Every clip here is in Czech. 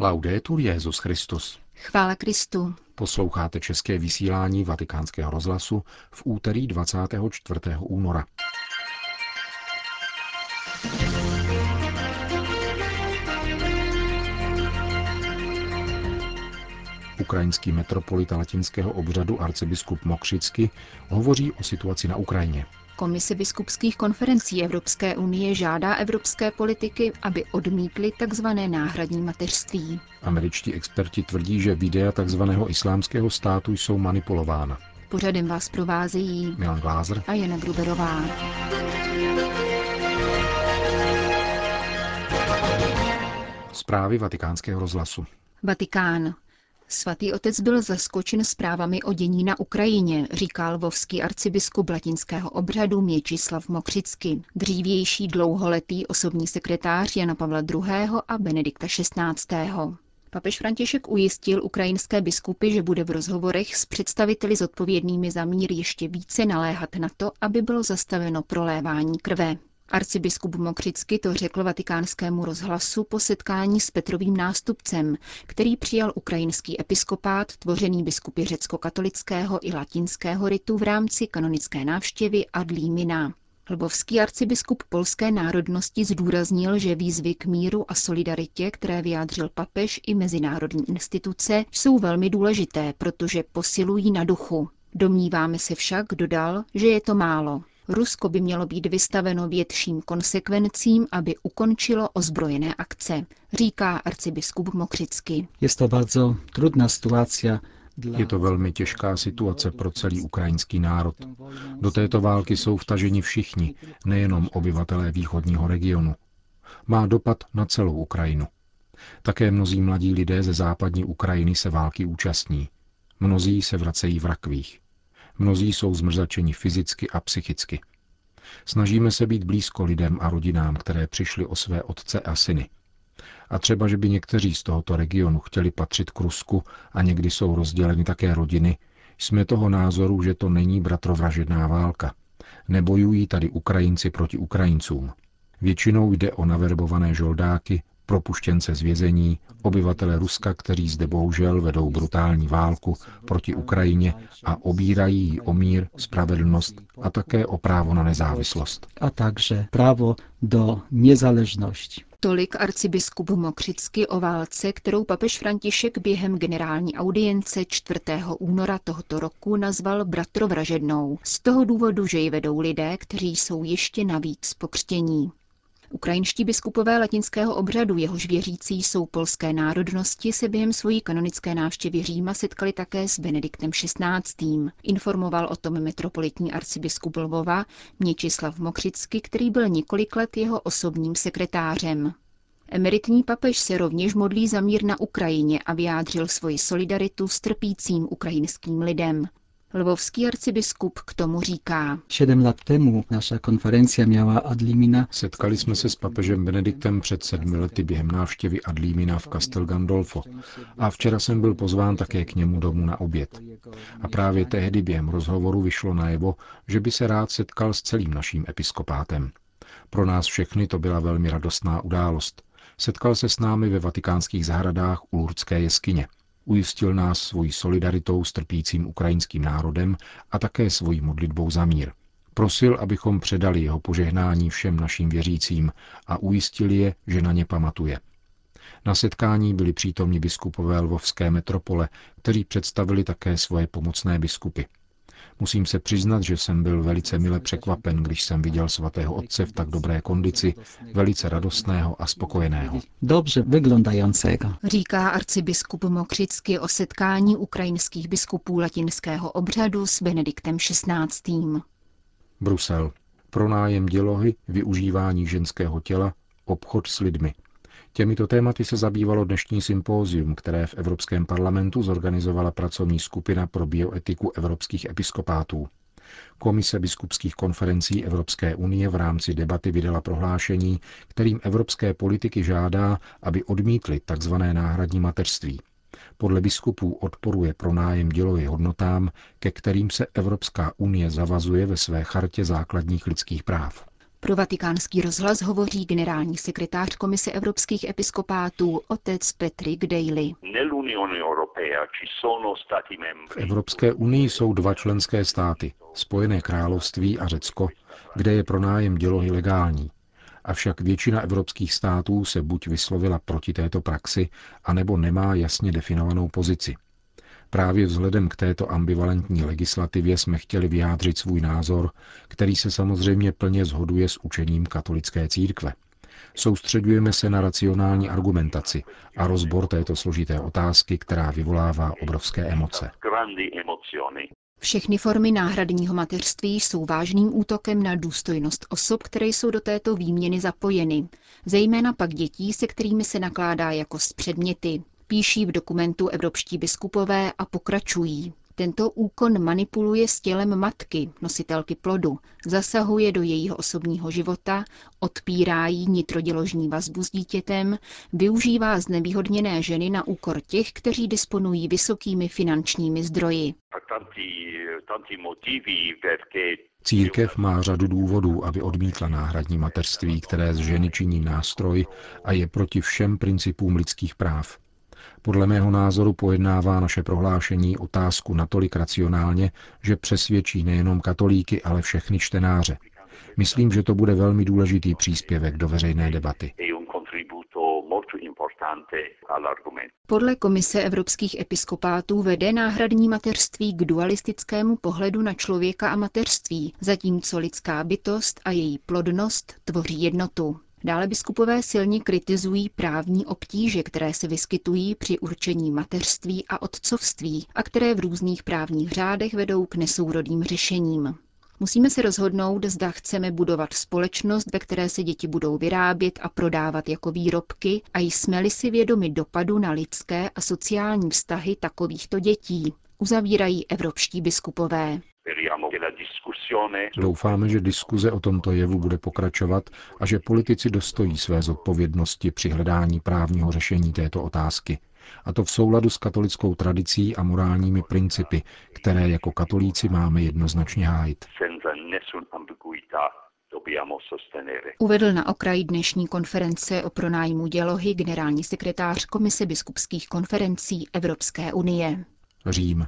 Laudetur Jezus Christus. Chvála Kristu. Posloucháte české vysílání Vatikánského rozhlasu v úterý 24. února. Ukrajinský metropolita latinského obřadu arcibiskup Mokřicky hovoří o situaci na Ukrajině. Komise biskupských konferencí Evropské unie žádá evropské politiky, aby odmítli tzv. náhradní mateřství. Američtí experti tvrdí, že videa tzv. islámského státu jsou manipulována. Pořadem vás provázejí Milan Glázer a Jana Gruberová. Zprávy vatikánského rozhlasu. Vatikán. Svatý otec byl zaskočen zprávami o dění na Ukrajině, říkal lvovský arcibiskup latinského obřadu Měčislav Mokřicky, dřívější dlouholetý osobní sekretář Jana Pavla II. a Benedikta XVI. Papež František ujistil ukrajinské biskupy, že bude v rozhovorech s představiteli zodpovědnými za mír ještě více naléhat na to, aby bylo zastaveno prolévání krve. Arcibiskup Mokřicky to řekl vatikánskému rozhlasu po setkání s Petrovým nástupcem, který přijal ukrajinský episkopát tvořený biskupy řecko-katolického i latinského ritu v rámci kanonické návštěvy Adlímina. Lvovský arcibiskup polské národnosti zdůraznil, že výzvy k míru a solidaritě, které vyjádřil papež i mezinárodní instituce, jsou velmi důležité, protože posilují na duchu. Domníváme se však, dodal, že je to málo. Rusko by mělo být vystaveno větším konsekvencím, aby ukončilo ozbrojené akce, říká arcibiskup Mokřicky. Je to bardzo trudná situace je to velmi těžká situace pro celý ukrajinský národ. Do této války jsou vtaženi všichni, nejenom obyvatelé východního regionu. Má dopad na celou Ukrajinu. Také mnozí mladí lidé ze západní Ukrajiny se války účastní. Mnozí se vracejí v rakvích. Mnozí jsou zmrzačeni fyzicky a psychicky. Snažíme se být blízko lidem a rodinám, které přišly o své otce a syny. A třeba, že by někteří z tohoto regionu chtěli patřit k Rusku a někdy jsou rozděleny také rodiny, jsme toho názoru, že to není bratrovražedná válka. Nebojují tady Ukrajinci proti Ukrajincům. Většinou jde o naverbované žoldáky, propuštěnce z vězení, obyvatele Ruska, kteří zde bohužel vedou brutální válku proti Ukrajině a obírají ji o mír, spravedlnost a také o právo na nezávislost. A takže právo do nezáležnosti. Tolik arcibiskup Mokřicky o válce, kterou papež František během generální audience 4. února tohoto roku nazval bratrovražednou, z toho důvodu, že ji vedou lidé, kteří jsou ještě navíc pokřtění. Ukrajinští biskupové latinského obřadu, jehož věřící jsou polské národnosti, se během svojí kanonické návštěvy Říma setkali také s Benediktem XVI. Informoval o tom metropolitní arcibiskup Lvova Měčislav Mokřicky, který byl několik let jeho osobním sekretářem. Emeritní papež se rovněž modlí za mír na Ukrajině a vyjádřil svoji solidaritu s trpícím ukrajinským lidem. Lvovský arcibiskup k tomu říká. Sedm let temu naša konferencia měla Adlimina. Setkali jsme se s papežem Benediktem před sedmi lety během návštěvy Adlimina v Castel Gandolfo a včera jsem byl pozván také k němu domů na oběd. A právě tehdy během rozhovoru vyšlo najevo, že by se rád setkal s celým naším episkopátem. Pro nás všechny to byla velmi radostná událost. Setkal se s námi ve vatikánských zahradách u Lurdské jeskyně – Ujistil nás svojí solidaritou s trpícím ukrajinským národem a také svojí modlitbou za mír. Prosil, abychom předali jeho požehnání všem našim věřícím a ujistil je, že na ně pamatuje. Na setkání byli přítomni biskupové Lvovské metropole, kteří představili také svoje pomocné biskupy. Musím se přiznat, že jsem byl velice mile překvapen, když jsem viděl svatého otce v tak dobré kondici, velice radostného a spokojeného. Dobře vyglądającego. Říká arcibiskup Mokřicky o setkání ukrajinských biskupů latinského obřadu s Benediktem XVI. Brusel. Pronájem dělohy, využívání ženského těla, obchod s lidmi – Těmito tématy se zabývalo dnešní sympózium, které v Evropském parlamentu zorganizovala pracovní skupina pro bioetiku evropských episkopátů. Komise biskupských konferencí Evropské unie v rámci debaty vydala prohlášení, kterým evropské politiky žádá, aby odmítly tzv. náhradní mateřství. Podle biskupů odporuje pronájem dělovy hodnotám, ke kterým se Evropská unie zavazuje ve své chartě základních lidských práv. Pro vatikánský rozhlas hovoří generální sekretář Komise evropských episkopátů otec Patrick Daly. V Evropské unii jsou dva členské státy, Spojené království a Řecko, kde je pronájem dělohy legální. Avšak většina evropských států se buď vyslovila proti této praxi, anebo nemá jasně definovanou pozici. Právě vzhledem k této ambivalentní legislativě jsme chtěli vyjádřit svůj názor, který se samozřejmě plně zhoduje s učením katolické církve. Soustředujeme se na racionální argumentaci a rozbor této složité otázky, která vyvolává obrovské emoce. Všechny formy náhradního mateřství jsou vážným útokem na důstojnost osob, které jsou do této výměny zapojeny, zejména pak dětí, se kterými se nakládá jako s předměty. Píší v dokumentu evropští biskupové a pokračují. Tento úkon manipuluje s tělem matky, nositelky plodu, zasahuje do jejího osobního života, odpírá jí nitroděložní vazbu s dítětem, využívá znevýhodněné ženy na úkor těch, kteří disponují vysokými finančními zdroji. Církev má řadu důvodů, aby odmítla náhradní mateřství, které z ženy činí nástroj a je proti všem principům lidských práv. Podle mého názoru pojednává naše prohlášení otázku natolik racionálně, že přesvědčí nejenom katolíky, ale všechny čtenáře. Myslím, že to bude velmi důležitý příspěvek do veřejné debaty. Podle Komise evropských episkopátů vede náhradní mateřství k dualistickému pohledu na člověka a mateřství, zatímco lidská bytost a její plodnost tvoří jednotu. Dále biskupové silně kritizují právní obtíže, které se vyskytují při určení mateřství a otcovství a které v různých právních řádech vedou k nesourodým řešením. Musíme se rozhodnout, zda chceme budovat společnost, ve které se děti budou vyrábět a prodávat jako výrobky a jsme-li si vědomi dopadu na lidské a sociální vztahy takovýchto dětí, uzavírají evropští biskupové. Doufáme, že diskuze o tomto jevu bude pokračovat a že politici dostojí své zodpovědnosti při hledání právního řešení této otázky. A to v souladu s katolickou tradicí a morálními principy, které jako katolíci máme jednoznačně hájit. Uvedl na okraji dnešní konference o pronájmu dělohy generální sekretář Komise biskupských konferencí Evropské unie. Řím.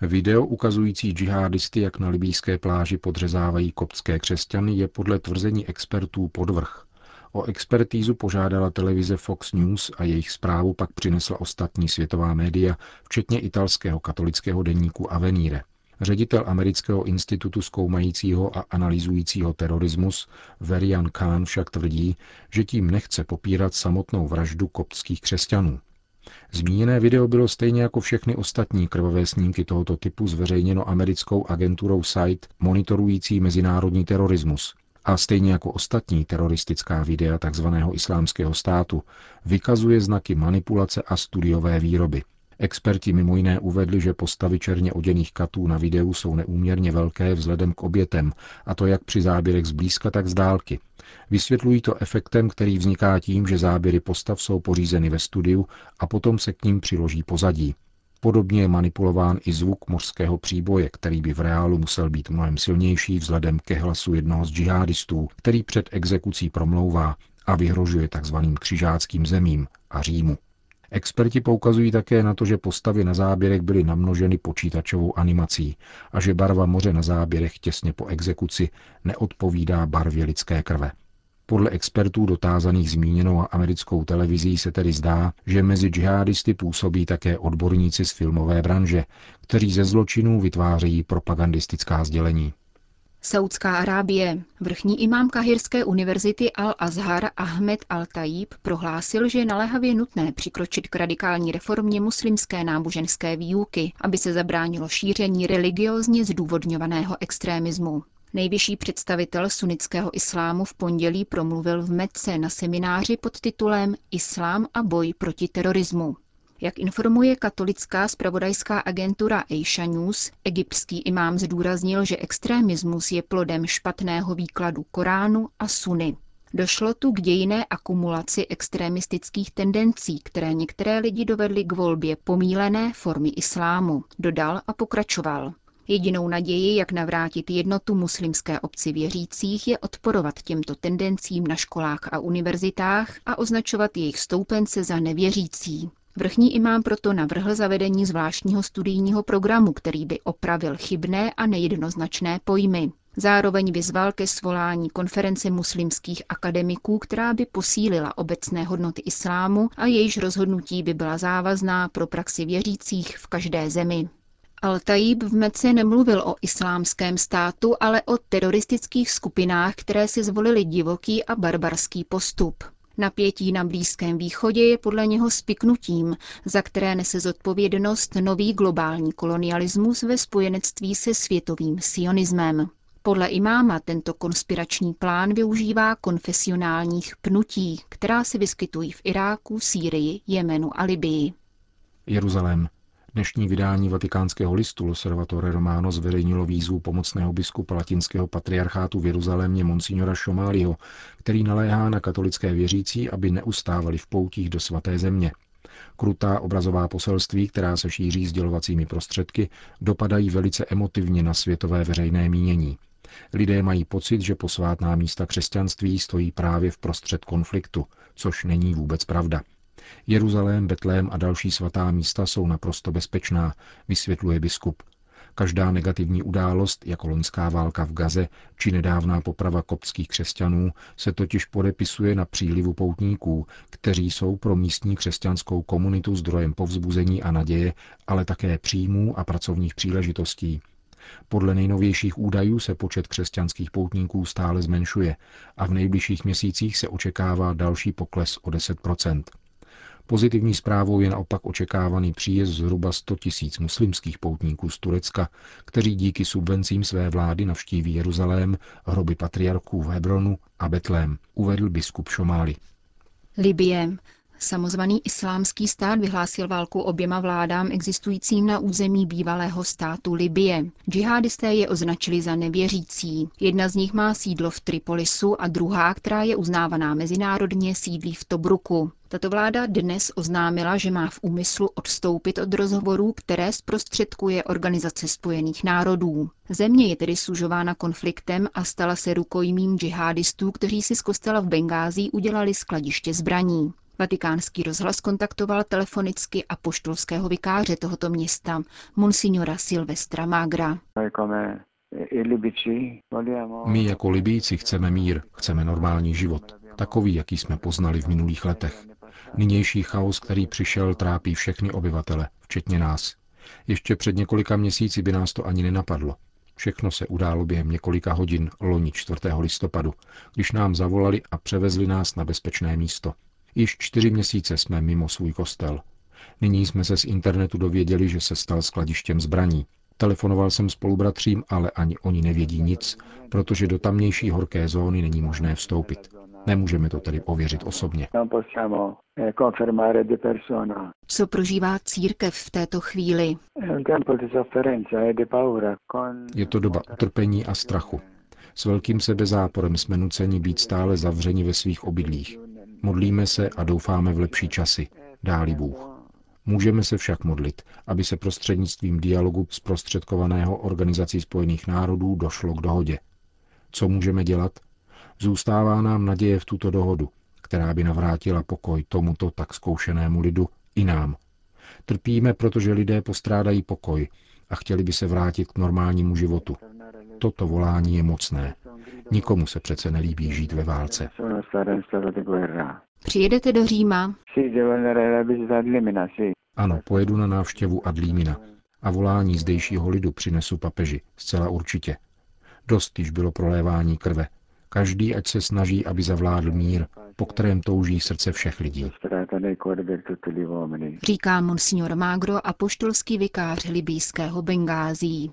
Video ukazující džihadisty, jak na libýské pláži podřezávají koptské křesťany, je podle tvrzení expertů podvrh. O expertízu požádala televize Fox News a jejich zprávu pak přinesla ostatní světová média, včetně italského katolického deníku Avenire. Ředitel Amerického institutu zkoumajícího a analyzujícího terorismus Verian Khan však tvrdí, že tím nechce popírat samotnou vraždu koptských křesťanů. Zmíněné video bylo stejně jako všechny ostatní krvavé snímky tohoto typu zveřejněno americkou agenturou site monitorující mezinárodní terorismus a stejně jako ostatní teroristická videa tzv. islámského státu vykazuje znaky manipulace a studiové výroby. Experti mimo jiné uvedli, že postavy černě oděných katů na videu jsou neúměrně velké vzhledem k obětem, a to jak při záběrech zblízka, tak z dálky. Vysvětlují to efektem, který vzniká tím, že záběry postav jsou pořízeny ve studiu a potom se k ním přiloží pozadí. Podobně je manipulován i zvuk mořského příboje, který by v reálu musel být mnohem silnější vzhledem ke hlasu jednoho z džihadistů, který před exekucí promlouvá a vyhrožuje tzv. křižáckým zemím a Římu. Experti poukazují také na to, že postavy na záběrech byly namnoženy počítačovou animací a že barva moře na záběrech těsně po exekuci neodpovídá barvě lidské krve. Podle expertů dotázaných zmíněnou americkou televizí se tedy zdá, že mezi džihadisty působí také odborníci z filmové branže, kteří ze zločinů vytvářejí propagandistická sdělení. Saudská Arábie. Vrchní imám Kahirské univerzity Al-Azhar Ahmed Al-Tajib prohlásil, že je naléhavě nutné přikročit k radikální reformě muslimské náboženské výuky, aby se zabránilo šíření religiozně zdůvodňovaného extrémismu. Nejvyšší představitel sunnického islámu v pondělí promluvil v Mece na semináři pod titulem Islám a boj proti terorismu. Jak informuje katolická spravodajská agentura Aisha News, egyptský imám zdůraznil, že extremismus je plodem špatného výkladu Koránu a Suny. Došlo tu k dějiné akumulaci extremistických tendencí, které některé lidi dovedly k volbě pomílené formy islámu, dodal a pokračoval. Jedinou naději, jak navrátit jednotu muslimské obci věřících, je odporovat těmto tendencím na školách a univerzitách a označovat jejich stoupence za nevěřící. Vrchní imám proto navrhl zavedení zvláštního studijního programu, který by opravil chybné a nejednoznačné pojmy. Zároveň vyzval ke svolání konference muslimských akademiků, která by posílila obecné hodnoty islámu a jejíž rozhodnutí by byla závazná pro praxi věřících v každé zemi. Al-Tajib v Mece nemluvil o islámském státu, ale o teroristických skupinách, které si zvolili divoký a barbarský postup. Napětí na Blízkém východě je podle něho spiknutím, za které nese zodpovědnost nový globální kolonialismus ve spojenectví se světovým sionismem. Podle imáma tento konspirační plán využívá konfesionálních pnutí, která se vyskytují v Iráku, Sýrii, Jemenu a Libii. Jeruzalém. Dnešní vydání vatikánského listu Loservatore Romano zveřejnilo výzvu pomocného biskupa latinského patriarchátu v Jeruzalémě Monsignora Šomáliho, který naléhá na katolické věřící, aby neustávali v poutích do svaté země. Krutá obrazová poselství, která se šíří sdělovacími prostředky, dopadají velice emotivně na světové veřejné mínění. Lidé mají pocit, že posvátná místa křesťanství stojí právě v prostřed konfliktu, což není vůbec pravda. Jeruzalém, Betlém a další svatá místa jsou naprosto bezpečná, vysvětluje biskup. Každá negativní událost, jako loňská válka v Gaze či nedávná poprava koptských křesťanů, se totiž podepisuje na přílivu poutníků, kteří jsou pro místní křesťanskou komunitu zdrojem povzbuzení a naděje, ale také příjmů a pracovních příležitostí. Podle nejnovějších údajů se počet křesťanských poutníků stále zmenšuje a v nejbližších měsících se očekává další pokles o 10 Pozitivní zprávou je naopak očekávaný příjezd zhruba 100 tisíc muslimských poutníků z Turecka, kteří díky subvencím své vlády navštíví Jeruzalém, hroby patriarchů v Hebronu a Betlém, uvedl biskup Šomáli. Libie. Samozvaný islámský stát vyhlásil válku oběma vládám existujícím na území bývalého státu Libie. Džihadisté je označili za nevěřící. Jedna z nich má sídlo v Tripolisu a druhá, která je uznávaná mezinárodně, sídlí v Tobruku. Tato vláda dnes oznámila, že má v úmyslu odstoupit od rozhovorů, které zprostředkuje Organizace spojených národů. Země je tedy sužována konfliktem a stala se rukojmím džihadistů, kteří si z kostela v Bengází udělali skladiště zbraní. Vatikánský rozhlas kontaktoval telefonicky a poštolského vikáře tohoto města, monsignora Silvestra Magra. My jako Libíci chceme mír, chceme normální život, takový, jaký jsme poznali v minulých letech. Nynější chaos, který přišel, trápí všechny obyvatele, včetně nás. Ještě před několika měsíci by nás to ani nenapadlo. Všechno se událo během několika hodin loni 4. listopadu, když nám zavolali a převezli nás na bezpečné místo. Již čtyři měsíce jsme mimo svůj kostel. Nyní jsme se z internetu dověděli, že se stal skladištěm zbraní. Telefonoval jsem spolubratřím, ale ani oni nevědí nic, protože do tamnější horké zóny není možné vstoupit. Nemůžeme to tedy ověřit osobně. Eh, Co prožívá církev v této chvíli? E Je to doba utrpení a strachu. S velkým sebezáporem jsme nuceni být stále zavřeni ve svých obydlích. Modlíme se a doufáme v lepší časy, dáli Bůh. Můžeme se však modlit, aby se prostřednictvím dialogu zprostředkovaného Organizací spojených národů došlo k dohodě. Co můžeme dělat? Zůstává nám naděje v tuto dohodu, která by navrátila pokoj tomuto tak zkoušenému lidu i nám. Trpíme, protože lidé postrádají pokoj a chtěli by se vrátit k normálnímu životu. Toto volání je mocné. Nikomu se přece nelíbí žít ve válce. Přijedete do Říma? Ano, pojedu na návštěvu Adlímina a volání zdejšího lidu přinesu papeži, zcela určitě. Dost již bylo prolévání krve. Každý, ať se snaží, aby zavládl mír, po kterém touží srdce všech lidí. Říká monsignor Magro a poštolský vikář libýského Bengází.